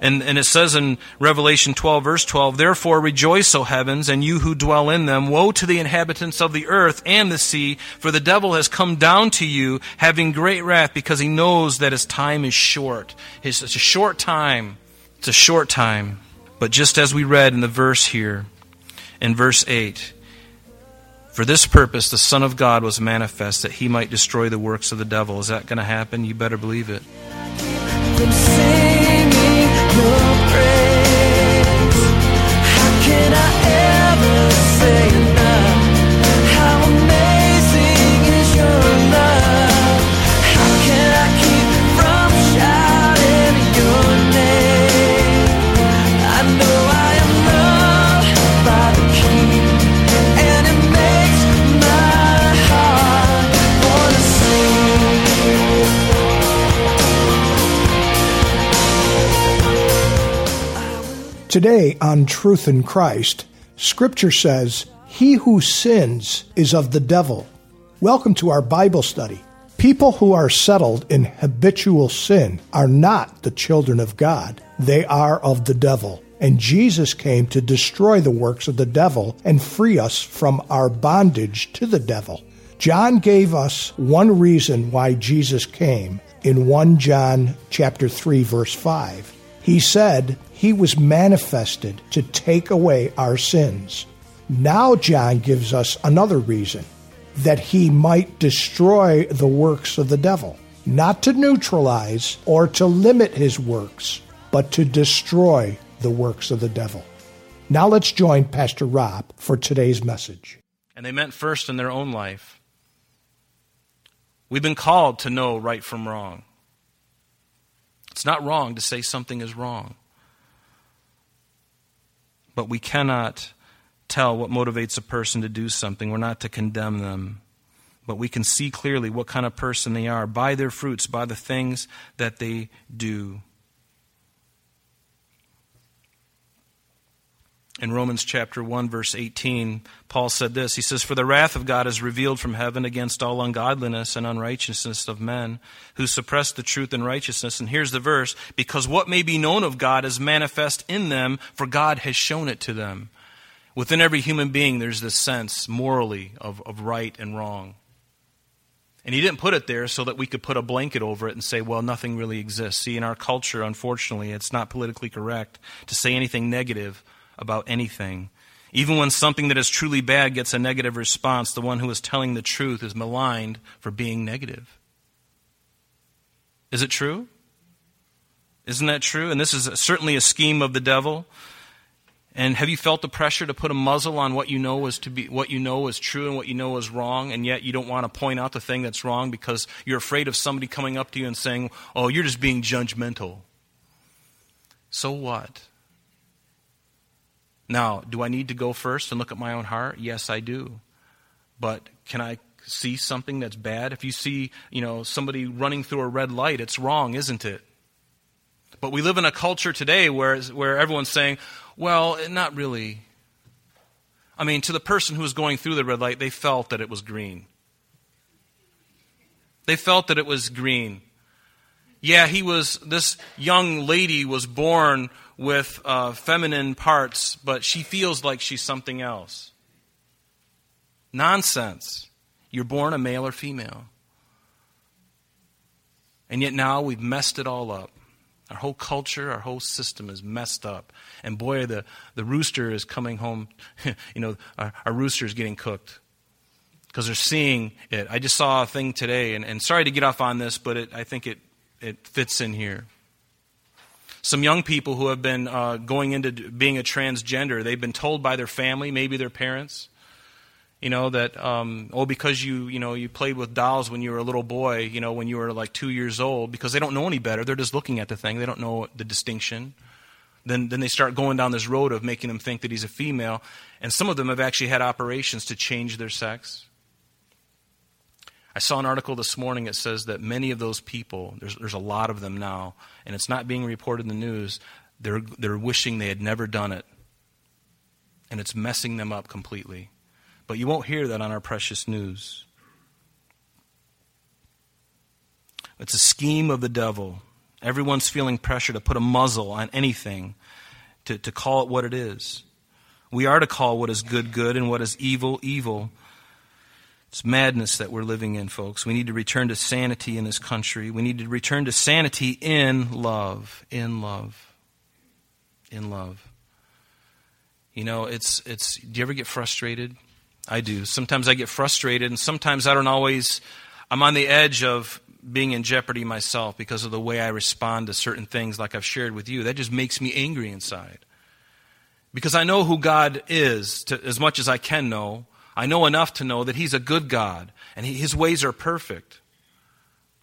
And, and it says in Revelation 12, verse 12, Therefore rejoice, O heavens, and you who dwell in them. Woe to the inhabitants of the earth and the sea, for the devil has come down to you, having great wrath, because he knows that his time is short. It's a short time. It's a short time. But just as we read in the verse here, in verse 8, for this purpose the Son of God was manifest, that he might destroy the works of the devil. Is that going to happen? You better believe it your praise. How can I ever say? Today on Truth in Christ, Scripture says, He who sins is of the devil. Welcome to our Bible study. People who are settled in habitual sin are not the children of God, they are of the devil. And Jesus came to destroy the works of the devil and free us from our bondage to the devil. John gave us one reason why Jesus came in 1 John chapter 3 verse 5. He said, he was manifested to take away our sins. Now, John gives us another reason that he might destroy the works of the devil, not to neutralize or to limit his works, but to destroy the works of the devil. Now, let's join Pastor Rob for today's message. And they meant first in their own life. We've been called to know right from wrong. It's not wrong to say something is wrong but we cannot tell what motivates a person to do something. We're not to condemn them. But we can see clearly what kind of person they are by their fruits, by the things that they do. In Romans chapter 1 verse 18, Paul said this. He says, "For the wrath of God is revealed from heaven against all ungodliness and unrighteousness of men who suppress the truth and righteousness." And here's the verse, "Because what may be known of God is manifest in them, for God has shown it to them." Within every human being there's this sense morally of, of right and wrong. And he didn't put it there so that we could put a blanket over it and say, well, nothing really exists. See, in our culture, unfortunately, it's not politically correct to say anything negative about anything. Even when something that is truly bad gets a negative response, the one who is telling the truth is maligned for being negative. Is it true? Isn't that true? And this is certainly a scheme of the devil. And have you felt the pressure to put a muzzle on what you know is to be what you know is true and what you know is wrong, and yet you don't want to point out the thing that's wrong because you're afraid of somebody coming up to you and saying, "Oh, you're just being judgmental." So what? Now, do I need to go first and look at my own heart? Yes, I do. But can I see something that's bad? If you see, you know, somebody running through a red light, it's wrong, isn't it? But we live in a culture today where, where everyone's saying, well, not really. I mean, to the person who was going through the red light, they felt that it was green. They felt that it was green. Yeah, he was, this young lady was born with uh, feminine parts, but she feels like she's something else. Nonsense. You're born a male or female. And yet now we've messed it all up. Our whole culture, our whole system is messed up. And boy, the, the rooster is coming home. you know, our, our rooster is getting cooked because they're seeing it. I just saw a thing today, and, and sorry to get off on this, but it, I think it, it fits in here some young people who have been uh, going into being a transgender. They've been told by their family, maybe their parents, you know that um, oh because you you know you played with dolls when you were a little boy, you know when you were like two years old, because they don't know any better. They're just looking at the thing. They don't know the distinction. then, then they start going down this road of making them think that he's a female. And some of them have actually had operations to change their sex. I saw an article this morning that says that many of those people, there's, there's a lot of them now, and it's not being reported in the news, they're, they're wishing they had never done it. And it's messing them up completely. But you won't hear that on our precious news. It's a scheme of the devil. Everyone's feeling pressure to put a muzzle on anything, to, to call it what it is. We are to call what is good, good, and what is evil, evil. It's madness that we're living in, folks. We need to return to sanity in this country. We need to return to sanity in love. In love. In love. You know, it's, it's, do you ever get frustrated? I do. Sometimes I get frustrated, and sometimes I don't always, I'm on the edge of being in jeopardy myself because of the way I respond to certain things, like I've shared with you. That just makes me angry inside. Because I know who God is to, as much as I can know. I know enough to know that He's a good God and he, His ways are perfect.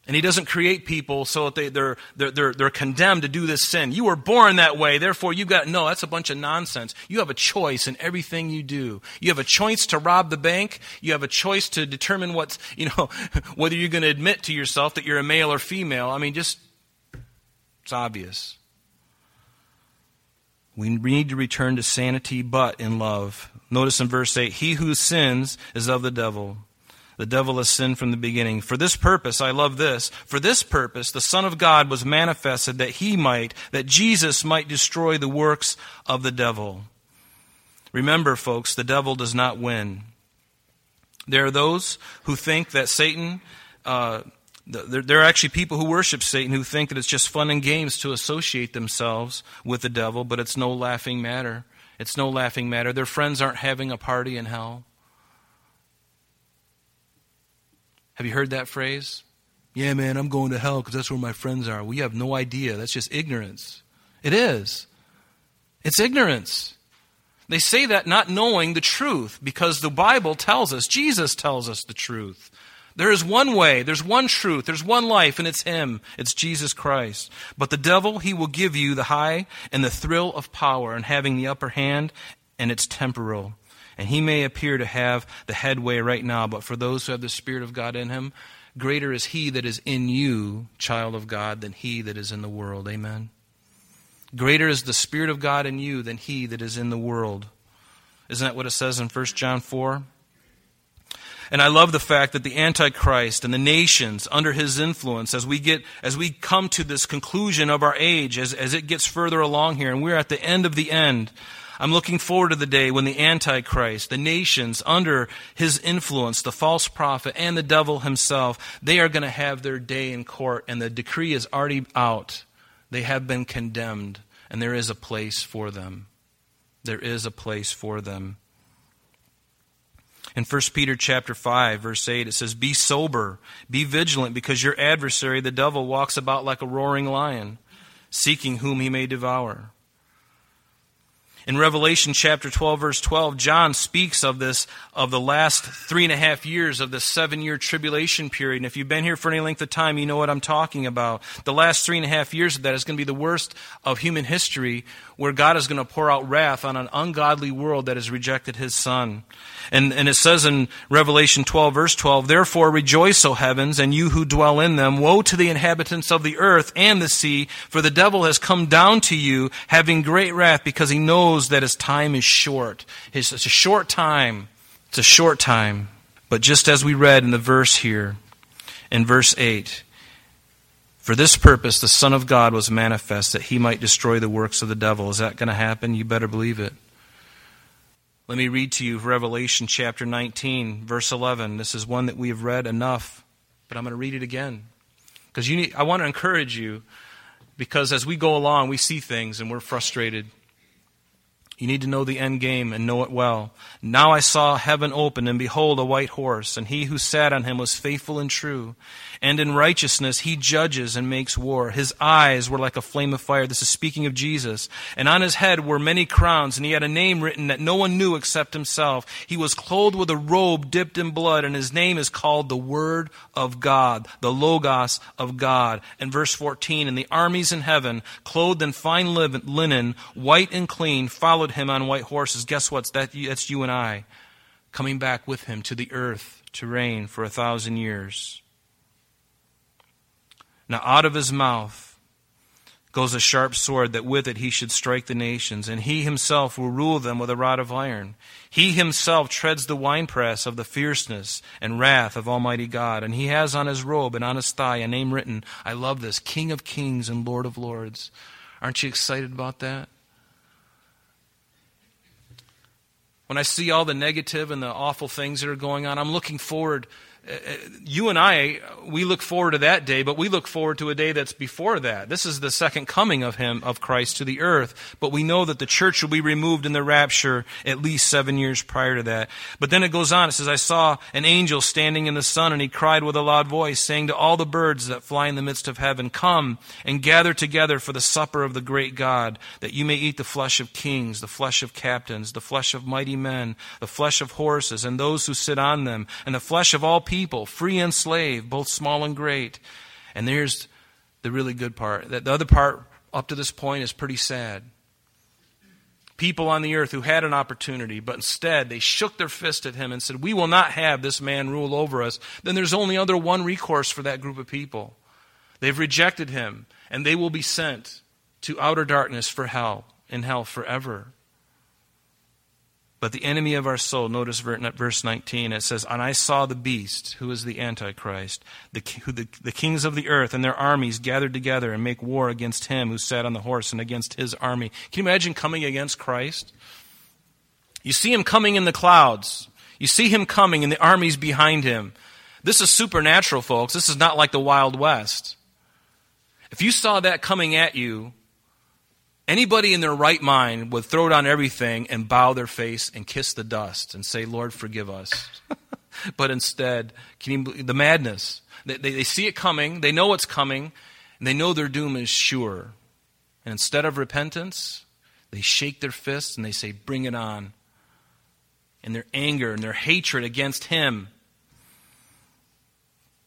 And he doesn't create people so that they, they're, they're, they're, they're condemned to do this sin. You were born that way, therefore you've got, no, that's a bunch of nonsense. You have a choice in everything you do. You have a choice to rob the bank. You have a choice to determine what's, you know, whether you're going to admit to yourself that you're a male or female. I mean, just, it's obvious. We need to return to sanity, but in love. Notice in verse 8, he who sins is of the devil. The devil has sinned from the beginning. For this purpose, I love this, for this purpose, the Son of God was manifested that he might, that Jesus might destroy the works of the devil. Remember, folks, the devil does not win. There are those who think that Satan, uh, there are actually people who worship Satan who think that it's just fun and games to associate themselves with the devil, but it's no laughing matter. It's no laughing matter. Their friends aren't having a party in hell. Have you heard that phrase? Yeah, man, I'm going to hell because that's where my friends are. We have no idea. That's just ignorance. It is. It's ignorance. They say that not knowing the truth because the Bible tells us, Jesus tells us the truth. There is one way, there's one truth, there's one life, and it's Him. It's Jesus Christ. But the devil, he will give you the high and the thrill of power and having the upper hand, and it's temporal. And he may appear to have the headway right now, but for those who have the Spirit of God in him, greater is he that is in you, child of God, than he that is in the world. Amen. Greater is the Spirit of God in you than he that is in the world. Isn't that what it says in 1 John 4? And I love the fact that the Antichrist and the nations under his influence, as we get, as we come to this conclusion of our age, as, as it gets further along here, and we're at the end of the end, I'm looking forward to the day when the Antichrist, the nations under his influence, the false prophet, and the devil himself, they are going to have their day in court, and the decree is already out. They have been condemned, and there is a place for them. There is a place for them. In 1 Peter chapter 5 verse 8 it says be sober be vigilant because your adversary the devil walks about like a roaring lion seeking whom he may devour. In Revelation chapter 12, verse 12, John speaks of this, of the last three and a half years of the seven year tribulation period. And if you've been here for any length of time, you know what I'm talking about. The last three and a half years of that is going to be the worst of human history, where God is going to pour out wrath on an ungodly world that has rejected his son. And, and it says in Revelation 12, verse 12, Therefore rejoice, O heavens, and you who dwell in them. Woe to the inhabitants of the earth and the sea, for the devil has come down to you, having great wrath, because he knows that his time is short. It's a short time. It's a short time. But just as we read in the verse here, in verse 8, for this purpose the Son of God was manifest, that he might destroy the works of the devil. Is that going to happen? You better believe it. Let me read to you Revelation chapter 19, verse 11. This is one that we have read enough, but I'm going to read it again. Because I want to encourage you, because as we go along, we see things and we're frustrated. You need to know the end game and know it well. Now I saw heaven open, and behold, a white horse, and he who sat on him was faithful and true. And in righteousness he judges and makes war. His eyes were like a flame of fire. This is speaking of Jesus. And on his head were many crowns, and he had a name written that no one knew except himself. He was clothed with a robe dipped in blood, and his name is called the Word of God, the Logos of God. And verse 14, and the armies in heaven, clothed in fine linen, white and clean, followed followed him on white horses. Guess what? That, that's you and I coming back with him to the earth to reign for a thousand years. Now, out of his mouth goes a sharp sword, that with it he should strike the nations, and he himself will rule them with a rod of iron. He himself treads the winepress of the fierceness and wrath of Almighty God, and he has on his robe and on his thigh a name written, I love this, King of Kings and Lord of Lords. Aren't you excited about that? When I see all the negative and the awful things that are going on, I'm looking forward you and I, we look forward to that day, but we look forward to a day that's before that. This is the second coming of Him, of Christ to the earth. But we know that the church will be removed in the rapture at least seven years prior to that. But then it goes on. It says, I saw an angel standing in the sun, and he cried with a loud voice, saying to all the birds that fly in the midst of heaven, Come and gather together for the supper of the great God, that you may eat the flesh of kings, the flesh of captains, the flesh of mighty men, the flesh of horses, and those who sit on them, and the flesh of all people people, free and slave, both small and great. And there's the really good part. The other part, up to this point, is pretty sad. People on the earth who had an opportunity, but instead they shook their fist at him and said, We will not have this man rule over us. Then there's only other one recourse for that group of people. They've rejected him, and they will be sent to outer darkness for hell, in hell forever. But the enemy of our soul, notice verse 19, it says, And I saw the beast, who is the Antichrist, the, who the, the kings of the earth and their armies gathered together and make war against him who sat on the horse and against his army. Can you imagine coming against Christ? You see him coming in the clouds. You see him coming and the armies behind him. This is supernatural, folks. This is not like the Wild West. If you saw that coming at you, Anybody in their right mind would throw down everything and bow their face and kiss the dust and say, Lord, forgive us. but instead, you, the madness. They, they, they see it coming, they know it's coming, and they know their doom is sure. And instead of repentance, they shake their fists and they say, Bring it on. And their anger and their hatred against Him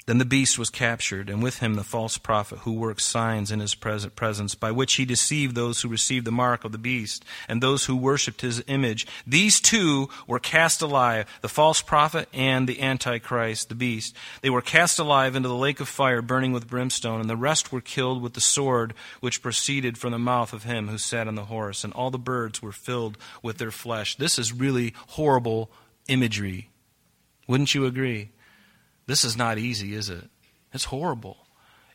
then the beast was captured, and with him the false prophet who worked signs in his presence, by which he deceived those who received the mark of the beast and those who worshipped his image. These two were cast alive, the false prophet and the Antichrist, the beast. They were cast alive into the lake of fire burning with brimstone, and the rest were killed with the sword which proceeded from the mouth of him who sat on the horse, and all the birds were filled with their flesh. This is really horrible imagery. Wouldn't you agree? This is not easy, is it? It's horrible.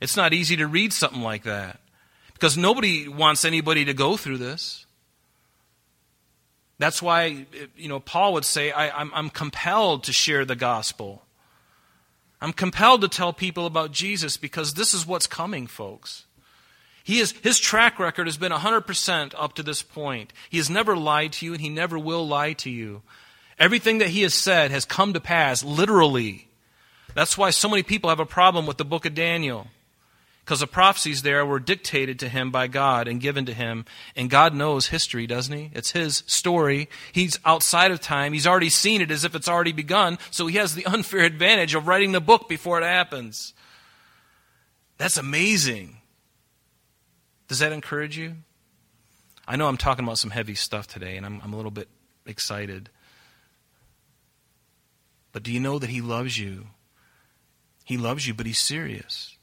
It's not easy to read something like that because nobody wants anybody to go through this. That's why, you know, Paul would say, I, am I'm compelled to share the gospel. I'm compelled to tell people about Jesus because this is what's coming, folks. He is, his track record has been 100% up to this point. He has never lied to you and he never will lie to you. Everything that he has said has come to pass literally. That's why so many people have a problem with the book of Daniel. Because the prophecies there were dictated to him by God and given to him. And God knows history, doesn't he? It's his story. He's outside of time. He's already seen it as if it's already begun. So he has the unfair advantage of writing the book before it happens. That's amazing. Does that encourage you? I know I'm talking about some heavy stuff today, and I'm, I'm a little bit excited. But do you know that he loves you? He loves you, but he's serious.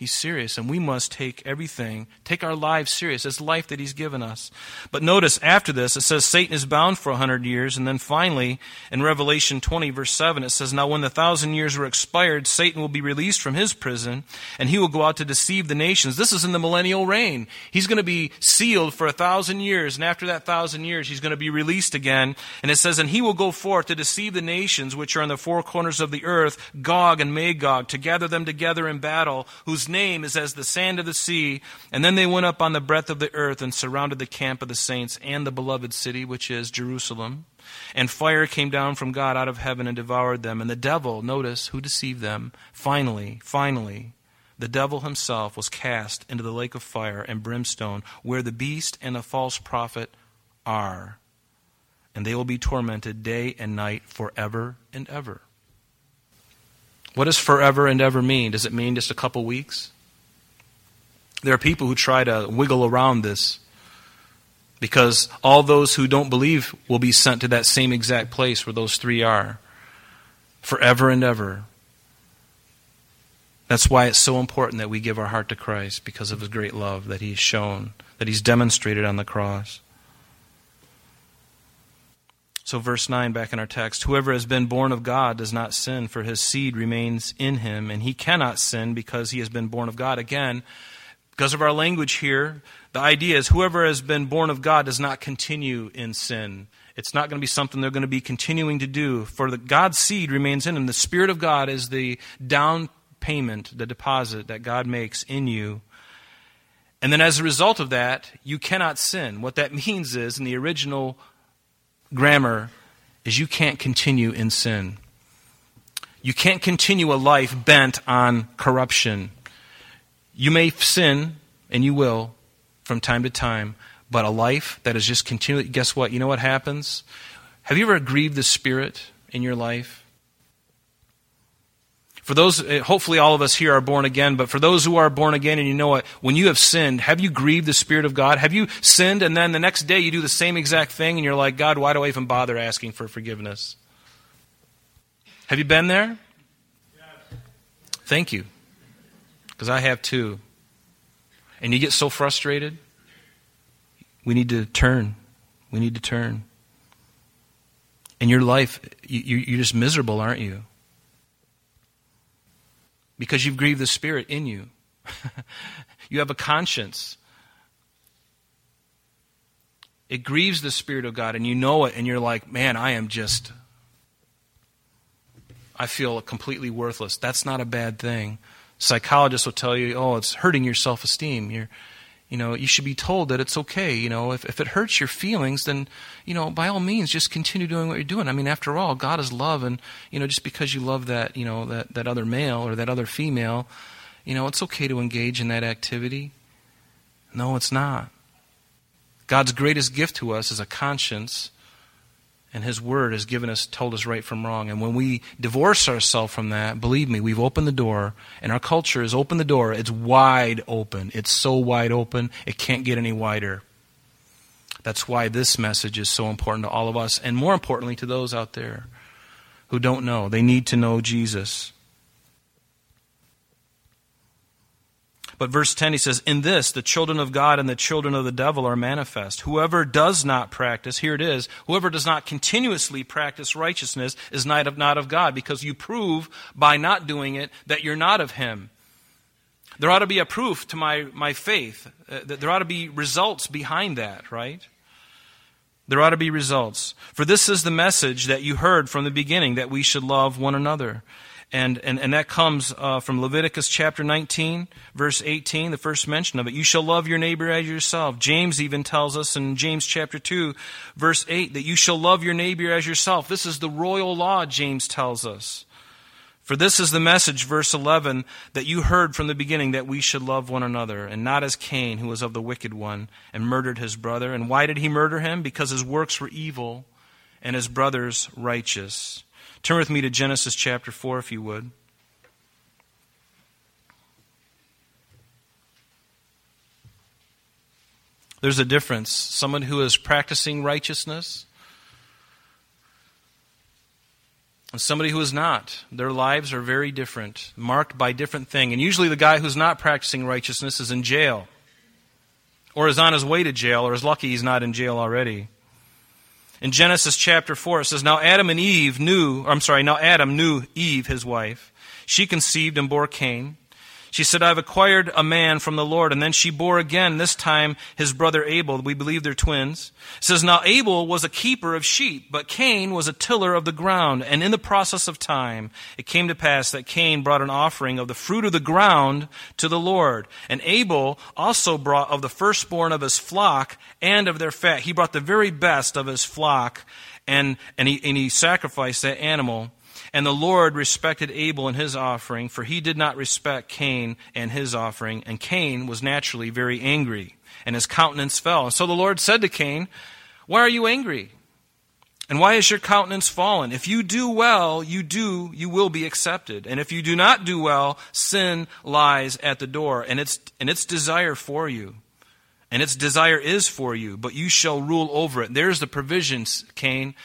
He's serious, and we must take everything, take our lives serious. It's life that He's given us. But notice after this, it says Satan is bound for a hundred years, and then finally, in Revelation 20, verse 7, it says, Now when the thousand years were expired, Satan will be released from his prison, and he will go out to deceive the nations. This is in the millennial reign. He's going to be sealed for a thousand years, and after that thousand years, he's going to be released again. And it says, And he will go forth to deceive the nations which are in the four corners of the earth, Gog and Magog, to gather them together in battle, whose name is as the sand of the sea. And then they went up on the breadth of the earth and surrounded the camp of the saints and the beloved city, which is Jerusalem. And fire came down from God out of heaven and devoured them. And the devil, notice, who deceived them, finally, finally, the devil himself was cast into the lake of fire and brimstone, where the beast and the false prophet are. And they will be tormented day and night forever and ever. What does forever and ever mean? Does it mean just a couple weeks? There are people who try to wiggle around this because all those who don't believe will be sent to that same exact place where those three are forever and ever. That's why it's so important that we give our heart to Christ because of his great love that he's shown, that he's demonstrated on the cross. So, verse 9, back in our text Whoever has been born of God does not sin, for his seed remains in him, and he cannot sin because he has been born of God. Again, because of our language here, the idea is whoever has been born of God does not continue in sin. It's not going to be something they're going to be continuing to do. For the God's seed remains in him. The Spirit of God is the down payment, the deposit that God makes in you. And then as a result of that, you cannot sin. What that means is, in the original grammar is you can't continue in sin. You can't continue a life bent on corruption. You may sin, and you will, from time to time, but a life that is just continually, guess what? You know what happens? Have you ever grieved the Spirit in your life? For those, eh, hopefully all of us here are born again, but for those who are born again and you know what, when you have sinned, have you grieved the Spirit of God? Have you sinned and then the next day you do the same exact thing and you're like, God, why do I even bother asking for forgiveness? Have you been there? Thank you. Because I have too. And you get so frustrated. We need to turn. We need to turn. In your life, you, you're just miserable, aren't you? Because you've grieved the Spirit in you. you have a conscience. It grieves the Spirit of God, and you know it, and you're like, man, I am just, I feel completely worthless. That's not a bad thing. Psychologists will tell you, oh, it's hurting your self esteem. You're, you know, you should be told that it's okay. You know, if, if it hurts your feelings, then, you know, by all means, just continue doing what you're doing. I mean, after all, God is love, and, you know, just because you love that, you know, that, that other male or that other female, you know, it's okay to engage in that activity. No, it's not. God's greatest gift to us is a conscience and His Word has given us, told us right from wrong. And when we divorce ourselves from that, believe me, we've opened the door, and our culture has opened the door. It's wide open. It's so wide open, it can't get any wider. That's why this message is so important to all of us, and more importantly, to those out there who don't know. They need to know Jesus. But verse 10, he says, In this, the children of God and the children of the devil are manifest. Whoever does not practice, here it is, whoever does not continuously practice righteousness is not of, not of God, because you prove by not doing it that you're not of him. There ought to be a proof to my, my faith. Uh, there ought to be results behind that, right? There ought to be results. For this is the message that you heard from the beginning, that we should love one another. And, and, and that comes uh, from Leviticus chapter 19, verse 18, the first mention of it. You shall love your neighbor as yourself. James even tells us in James chapter 2, verse 8, that you shall love your neighbor as yourself. This is the royal law, James tells us. For this is the message, verse 11, that you heard from the beginning that we should love one another, and not as Cain, who was of the wicked one, and murdered his brother. And why did he murder him? Because his works were evil, and his brother's righteous. Turn with me to Genesis chapter 4, if you would. There's a difference. Someone who is practicing righteousness and somebody who is not. Their lives are very different, marked by different things. And usually the guy who's not practicing righteousness is in jail or is on his way to jail or is lucky he's not in jail already. In Genesis chapter 4, it says, Now Adam and Eve knew, I'm sorry, now Adam knew Eve, his wife. She conceived and bore Cain. She said, I've acquired a man from the Lord. And then she bore again, this time his brother Abel. We believe they're twins. It says, Now Abel was a keeper of sheep, but Cain was a tiller of the ground. And in the process of time, it came to pass that Cain brought an offering of the fruit of the ground to the Lord. And Abel also brought of the firstborn of his flock and of their fat. He brought the very best of his flock, and, and, he, and he sacrificed that animal. And the Lord respected Abel and his offering, for he did not respect Cain and his offering. And Cain was naturally very angry, and his countenance fell. And so the Lord said to Cain, Why are you angry? And why is your countenance fallen? If you do well, you do, you will be accepted. And if you do not do well, sin lies at the door, and its, and its desire for you. And its desire is for you, but you shall rule over it. There's the provisions, Cain.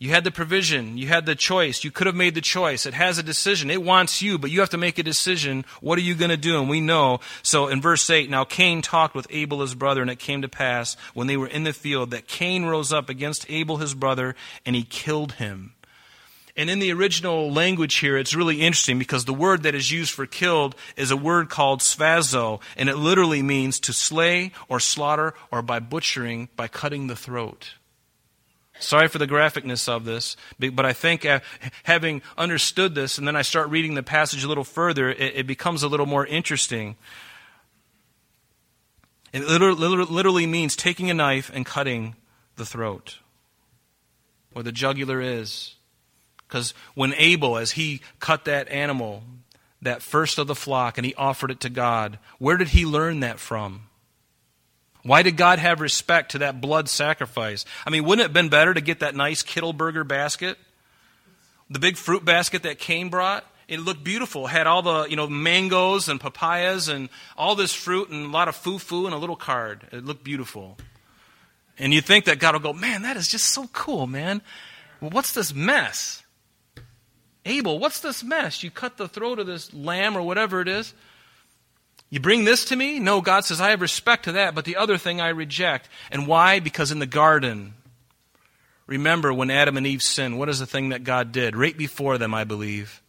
You had the provision. You had the choice. You could have made the choice. It has a decision. It wants you, but you have to make a decision. What are you going to do? And we know. So in verse 8, now Cain talked with Abel his brother, and it came to pass when they were in the field that Cain rose up against Abel his brother, and he killed him. And in the original language here, it's really interesting because the word that is used for killed is a word called sphazo, and it literally means to slay or slaughter or by butchering, by cutting the throat. Sorry for the graphicness of this, but I think uh, having understood this, and then I start reading the passage a little further, it, becomes a little more interesting. It literally, literally means taking a knife and cutting the throat, where the jugular is. Because when Abel, as he cut that animal, that first of the flock, and he offered it to God, where did he learn that from? Why did God have respect to that blood sacrifice? I mean, wouldn't it have been better to get that nice Kittelberger basket? The big fruit basket that Cain brought? It looked beautiful. It had all the, you know, mangoes and papayas and all this fruit and a lot of foo-foo and a little card. It looked beautiful. And you think that God will go, man, that is just so cool, man. Well, what's this mess? Abel, what's this mess? You cut the throat of this lamb or whatever it is. You bring this to me? No, God says, I have respect to that, but the other thing I reject. And why? Because in the garden, remember when Adam and Eve sinned, what is the thing that God did? Right before them, I believe.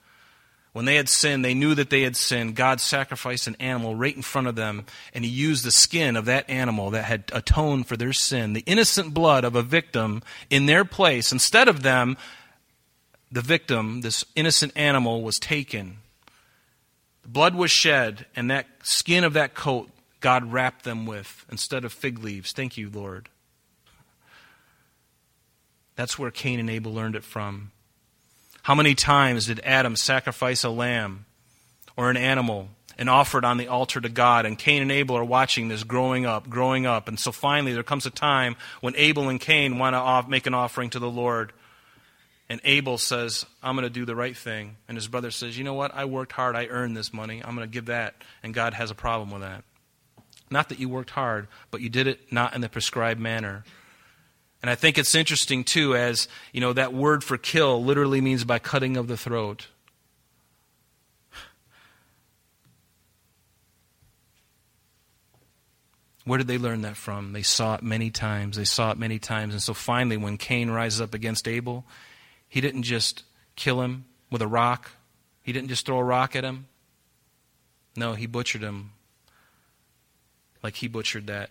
When they had sinned, they knew that they had sinned. God sacrificed an animal right in front of them, and He used the skin of that animal that had atoned for their sin, the innocent blood of a victim in their place. Instead of them, the victim, this innocent animal, was taken the blood was shed, and that skin of that coat God wrapped them with instead of fig leaves. Thank you, Lord. That's where Cain and Abel learned it from. How many times did Adam sacrifice a lamb or an animal and offer it on the altar to God? And Cain and Abel are watching this growing up, growing up. And so finally, there comes a time when Abel and Cain want to make an offering to the Lord. And Abel says, I'm going to do the right thing. And his brother says, You know what? I worked hard. I earned this money. I'm going to give that. And God has a problem with that. Not that you worked hard, but you did it not in the prescribed manner. And I think it's interesting, too, as, you know, that word for kill literally means by cutting of the throat. Where did they learn that from? They saw it many times. They saw it many times. And so finally, when Cain rises up against Abel, he didn't just kill him with a rock, he didn't just throw a rock at him. No, he butchered him like he butchered that,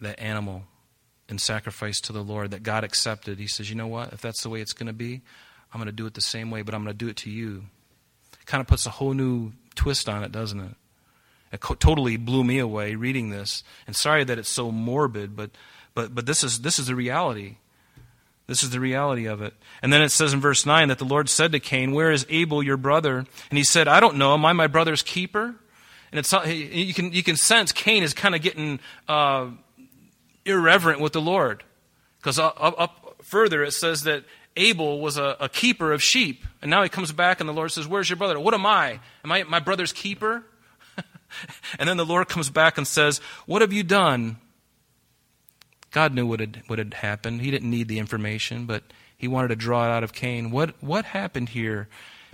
that animal in sacrifice to the Lord that God accepted. He says, You know what? If that's the way it's going to be, I'm going to do it the same way, but I'm going to do it to you. It kind of puts a whole new twist on it, doesn't it? It co- totally blew me away reading this. And sorry that it's so morbid, but, but, but this, is, this is the reality. This is the reality of it. And then it says in verse 9 that the Lord said to Cain, Where is Abel, your brother? And he said, I don't know. Am I my brother's keeper? And it's you can, you can sense Cain is kind of getting uh, irreverent with the Lord. Because up, up, further it says that Abel was a, a keeper of sheep. And now he comes back and the Lord says, Where's your brother? What am I? Am I my brother's keeper? and then the Lord comes back and says, What have you done? God knew what had, what had happened. He didn't need the information, but he wanted to draw it out of Cain. What, what happened here?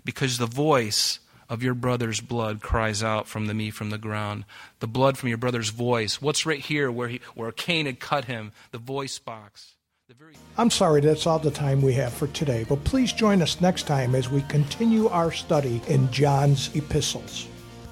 Because the voice of your brother's blood cries out from the me from the ground. The blood from your brother's voice. What's right here where, he, where Cain had cut him? The voice box. The very... I'm sorry that's all the time we have for today, but please join us next time as we continue our study in John's epistles.